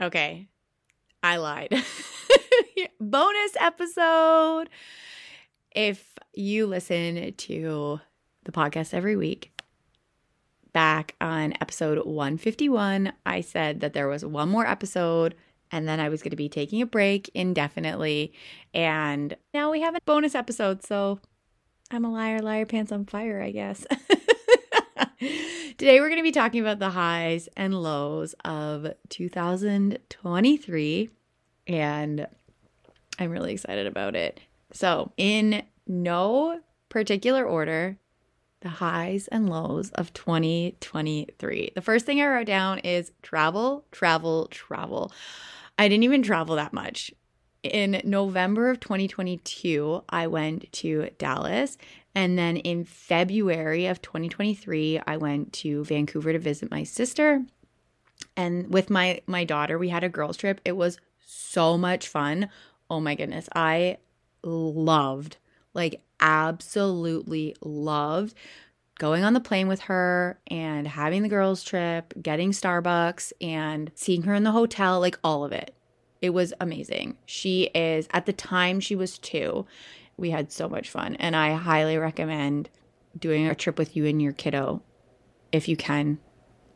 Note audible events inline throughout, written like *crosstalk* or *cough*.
Okay, I lied. *laughs* Bonus episode. If you listen to the podcast every week, back on episode 151, I said that there was one more episode and then I was going to be taking a break indefinitely. And now we have a bonus episode. So I'm a liar, liar, pants on fire, I guess. *laughs* Today, we're going to be talking about the highs and lows of 2023. And I'm really excited about it. So, in no particular order, the highs and lows of 2023. The first thing I wrote down is travel, travel, travel. I didn't even travel that much. In November of 2022, I went to Dallas. And then in February of 2023, I went to Vancouver to visit my sister. And with my my daughter, we had a girls trip. It was so much fun. Oh my goodness. I loved, like absolutely loved going on the plane with her and having the girls' trip, getting Starbucks and seeing her in the hotel, like all of it. It was amazing. She is, at the time, she was two. We had so much fun. And I highly recommend doing a trip with you and your kiddo if you can.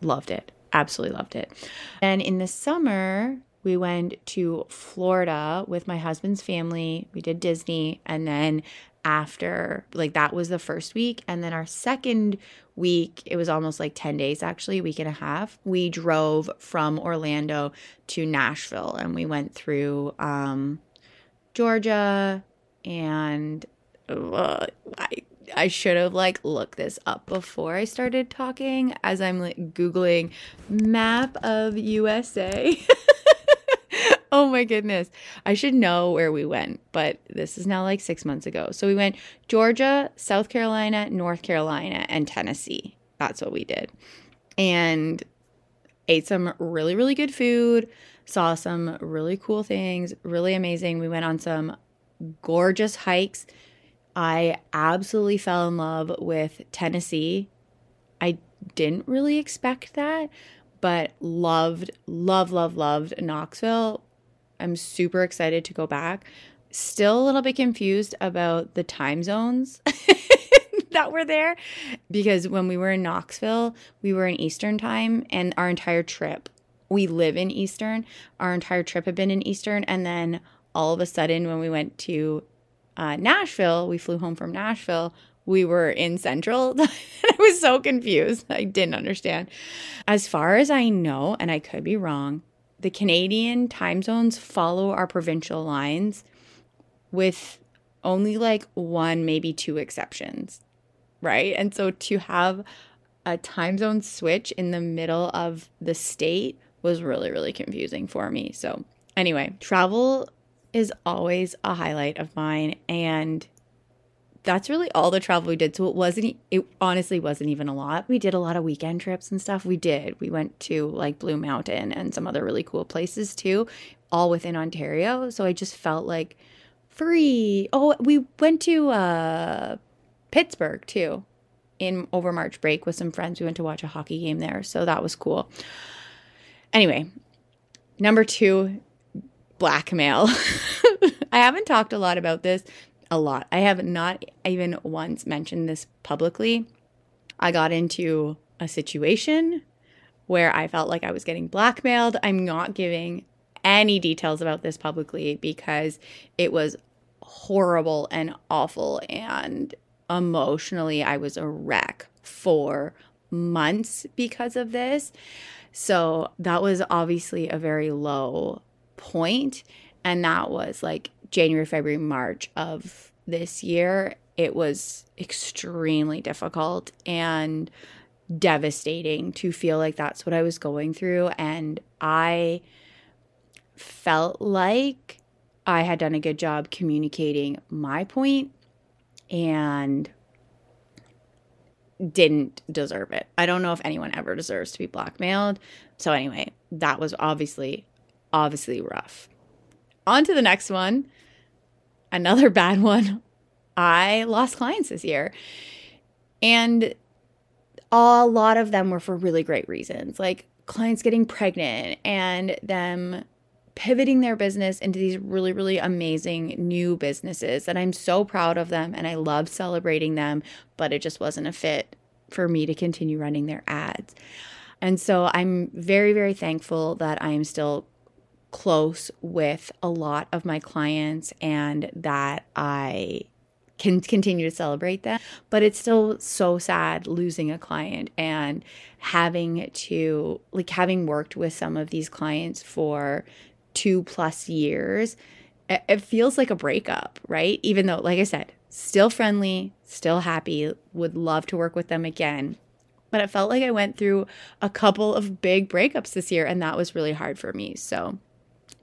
Loved it. Absolutely loved it. And in the summer, we went to Florida with my husband's family. We did Disney. And then after like that was the first week and then our second week it was almost like 10 days actually a week and a half we drove from orlando to nashville and we went through um, georgia and uh, i I should have like looked this up before I started talking as I'm like googling map of USA. *laughs* oh my goodness. I should know where we went, but this is now like six months ago. So we went Georgia, South Carolina, North Carolina, and Tennessee. That's what we did. And ate some really, really good food, saw some really cool things, really amazing. We went on some gorgeous hikes. I absolutely fell in love with Tennessee. I didn't really expect that, but loved, love, love, loved Knoxville. I'm super excited to go back. Still a little bit confused about the time zones *laughs* that were there because when we were in Knoxville, we were in Eastern time and our entire trip, we live in Eastern. Our entire trip had been in Eastern. And then all of a sudden, when we went to uh, Nashville, we flew home from Nashville, we were in Central. *laughs* I was so confused. I didn't understand. As far as I know, and I could be wrong, the Canadian time zones follow our provincial lines with only like one, maybe two exceptions, right? And so to have a time zone switch in the middle of the state was really, really confusing for me. So, anyway, travel is always a highlight of mine. And that's really all the travel we did. So it wasn't, it honestly wasn't even a lot. We did a lot of weekend trips and stuff. We did. We went to like Blue Mountain and some other really cool places too, all within Ontario. So I just felt like free. Oh, we went to uh, Pittsburgh too in over March break with some friends. We went to watch a hockey game there. So that was cool. Anyway, number two, blackmail. *laughs* I haven't talked a lot about this a lot. I have not even once mentioned this publicly. I got into a situation where I felt like I was getting blackmailed. I'm not giving any details about this publicly because it was horrible and awful and emotionally I was a wreck for months because of this. So that was obviously a very low point and that was like January, February, March of this year, it was extremely difficult and devastating to feel like that's what I was going through. And I felt like I had done a good job communicating my point and didn't deserve it. I don't know if anyone ever deserves to be blackmailed. So, anyway, that was obviously, obviously rough. On to the next one another *laughs* bad one. I lost clients this year. And a lot of them were for really great reasons. Like clients getting pregnant and them pivoting their business into these really, really amazing new businesses. And I'm so proud of them and I love celebrating them, but it just wasn't a fit for me to continue running their ads. And so I'm very, very thankful that I am still close with a lot of my clients and that I can continue to celebrate them. But it's still so sad losing a client and having to, like, having worked with some of these clients for two plus years, it feels like a breakup, right? Even though, like I said, still friendly, still happy, would love to work with them again. But it felt like I went through a couple of big breakups this year, and that was really hard for me. So,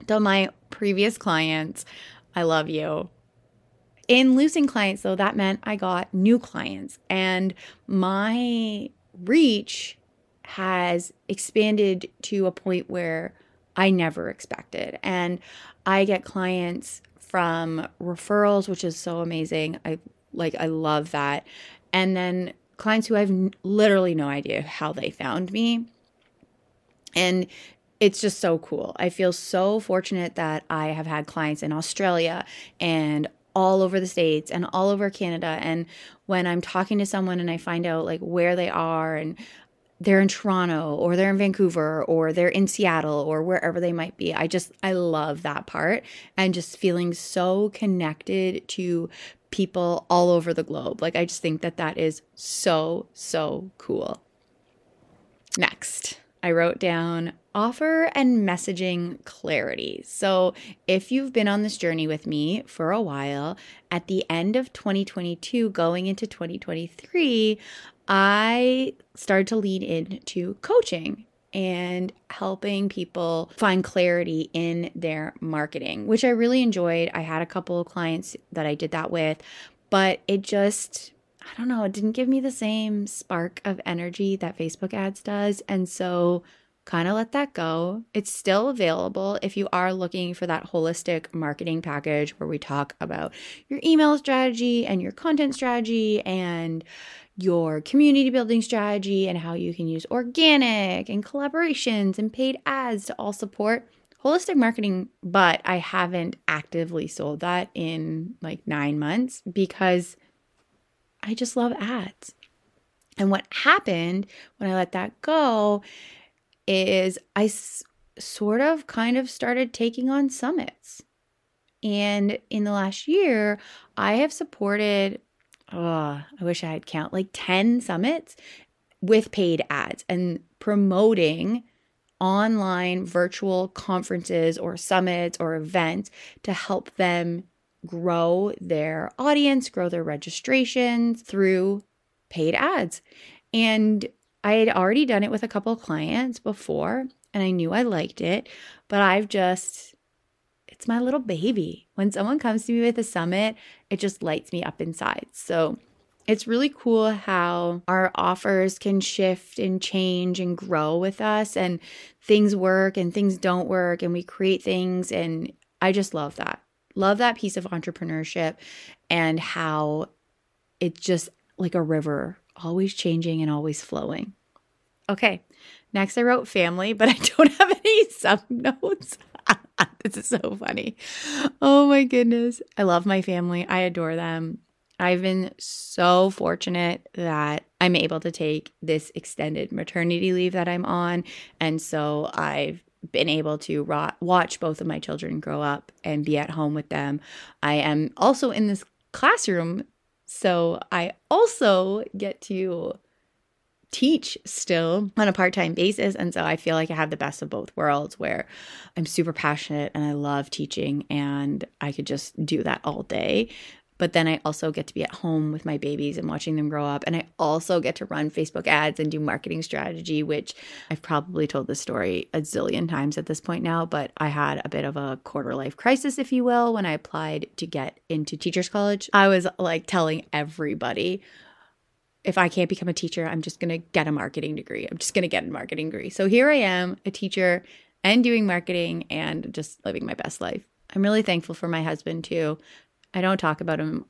to my previous clients, I love you. In losing clients, though, that meant I got new clients, and my reach has expanded to a point where I never expected. And I get clients from referrals, which is so amazing. I like, I love that. And then clients who I've literally no idea how they found me. And it's just so cool. I feel so fortunate that I have had clients in Australia and all over the states and all over Canada and when I'm talking to someone and I find out like where they are and they're in Toronto or they're in Vancouver or they're in Seattle or wherever they might be. I just, I love that part and just feeling so connected to people all over the globe. Like, I just think that that is so, so cool. Next, I wrote down offer and messaging clarity. So, if you've been on this journey with me for a while, at the end of 2022, going into 2023, I started to lean into coaching and helping people find clarity in their marketing, which I really enjoyed. I had a couple of clients that I did that with, but it just, I don't know, it didn't give me the same spark of energy that Facebook ads does. And so, kind of let that go. It's still available if you are looking for that holistic marketing package where we talk about your email strategy and your content strategy and your community building strategy and how you can use organic and collaborations and paid ads to all support holistic marketing, but I haven't actively sold that in like nine months because I just love ads. And what happened when I let that go is I s- sort of kind of started taking on summits. And in the last year, I have supported oh, I wish I had count like 10 summits with paid ads and promoting online virtual conferences or summits or events to help them grow their audience, grow their registrations through paid ads. And I had already done it with a couple of clients before and I knew I liked it, but I've just it's my little baby. When someone comes to me with a summit, it just lights me up inside. So it's really cool how our offers can shift and change and grow with us, and things work and things don't work, and we create things. And I just love that. Love that piece of entrepreneurship and how it's just like a river, always changing and always flowing. Okay, next I wrote family, but I don't have any sub notes. *laughs* this is so funny. Oh my goodness. I love my family. I adore them. I've been so fortunate that I'm able to take this extended maternity leave that I'm on. And so I've been able to ro- watch both of my children grow up and be at home with them. I am also in this classroom. So I also get to teach still on a part time basis. And so I feel like I have the best of both worlds where I'm super passionate and I love teaching and I could just do that all day. But then I also get to be at home with my babies and watching them grow up. And I also get to run Facebook ads and do marketing strategy, which I've probably told this story a zillion times at this point now. But I had a bit of a quarter life crisis, if you will, when I applied to get into teachers college. I was like telling everybody, if I can't become a teacher, I'm just going to get a marketing degree. I'm just going to get a marketing degree. So here I am, a teacher and doing marketing and just living my best life. I'm really thankful for my husband too. I don't talk about him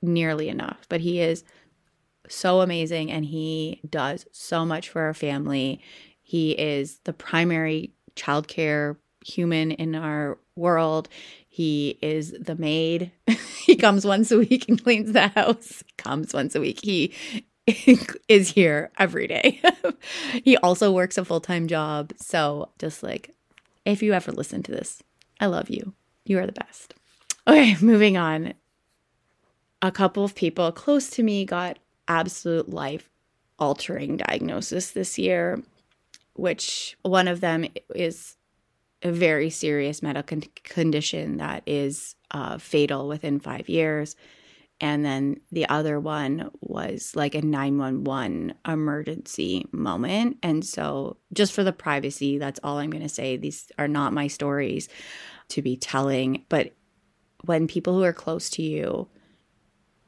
nearly enough, but he is so amazing and he does so much for our family. He is the primary childcare human in our world. He is the maid. *laughs* he comes once a week and cleans the house. Comes once a week. He *laughs* is here every day. *laughs* he also works a full time job. So, just like, if you ever listen to this, I love you. You are the best. Okay, *laughs* moving on. A couple of people close to me got absolute life altering diagnosis this year, which one of them is a very serious medical condition that is uh, fatal within five years. And then the other one was like a 911 emergency moment. And so, just for the privacy, that's all I'm going to say. These are not my stories to be telling. But when people who are close to you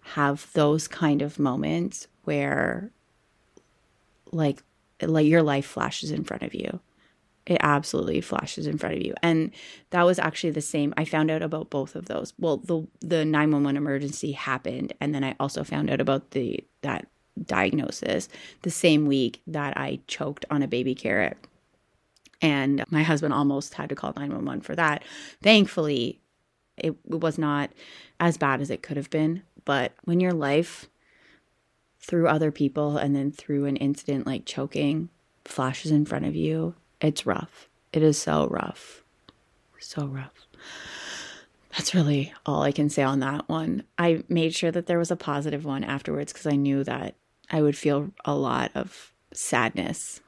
have those kind of moments where, like, like your life flashes in front of you. It absolutely flashes in front of you. And that was actually the same. I found out about both of those. Well the the 911 emergency happened and then i also found out about the that diagnosis the same week that i choked on a baby carrot. And my husband almost had to call 911 for that. Thankfully it, it was not as bad as it could have been but when your life through other people and then through an incident like choking flashes in front of you it's rough. It is so rough. So rough. That's really all I can say on that one. I made sure that there was a positive one afterwards because I knew that I would feel a lot of sadness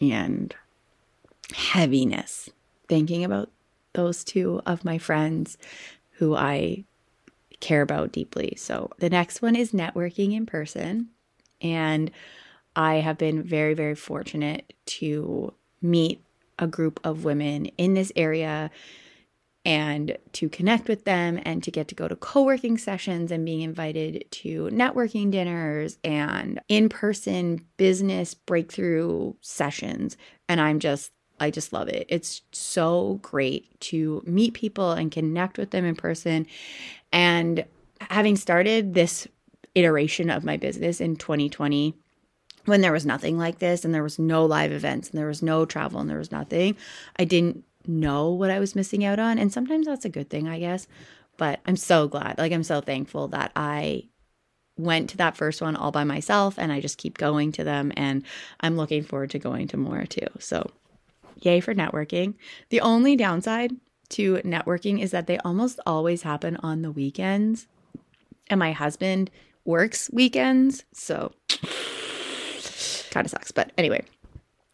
and heaviness thinking about those two of my friends who I care about deeply. So the next one is networking in person. And I have been very, very fortunate to meet a group of women in this area and to connect with them and to get to go to co-working sessions and being invited to networking dinners and in-person business breakthrough sessions and I'm just I just love it. It's so great to meet people and connect with them in person and having started this iteration of my business in 2020 when there was nothing like this and there was no live events and there was no travel and there was nothing, I didn't know what I was missing out on. And sometimes that's a good thing, I guess. But I'm so glad. Like, I'm so thankful that I went to that first one all by myself and I just keep going to them. And I'm looking forward to going to more too. So, yay for networking. The only downside to networking is that they almost always happen on the weekends. And my husband works weekends. So, kind of sucks. But anyway,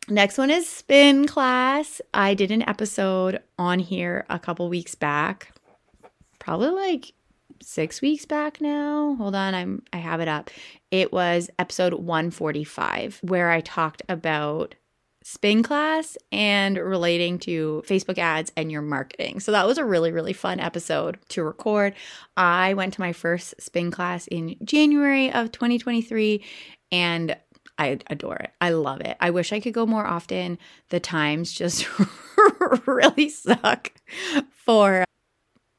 next one is spin class. I did an episode on here a couple weeks back, probably like six weeks back now. Hold on, I'm I have it up. It was episode 145 where I talked about spin class and relating to Facebook ads and your marketing. So that was a really, really fun episode to record. I went to my first spin class in January of 2023 and I adore it. I love it. I wish I could go more often. The times just *laughs* really suck for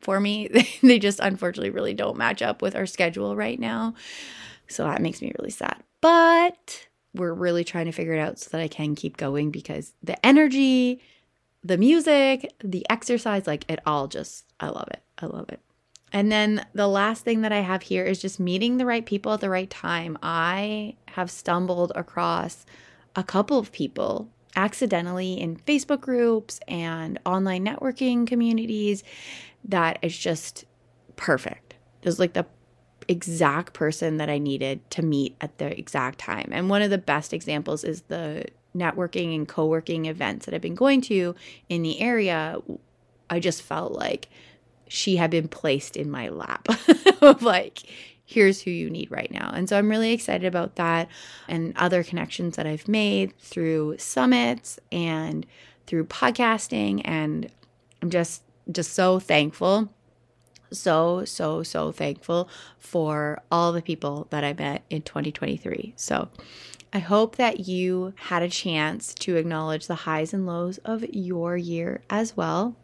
for me. *laughs* they just unfortunately really don't match up with our schedule right now. So that makes me really sad. But we're really trying to figure it out so that I can keep going because the energy, the music, the exercise, like it all just I love it. I love it. And then the last thing that I have here is just meeting the right people at the right time. I have stumbled across a couple of people accidentally in Facebook groups and online networking communities that is just perfect. Just like the exact person that I needed to meet at the exact time. And one of the best examples is the networking and co working events that I've been going to in the area. I just felt like she had been placed in my lap *laughs* of like, here's who you need right now. And so I'm really excited about that and other connections that I've made through summits and through podcasting. And I'm just, just so thankful. So, so, so thankful for all the people that I met in 2023. So, I hope that you had a chance to acknowledge the highs and lows of your year as well.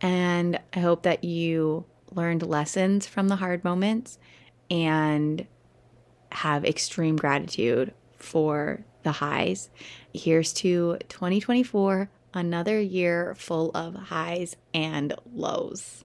And I hope that you learned lessons from the hard moments and have extreme gratitude for the highs here's to 2024, another year full of highs and lows.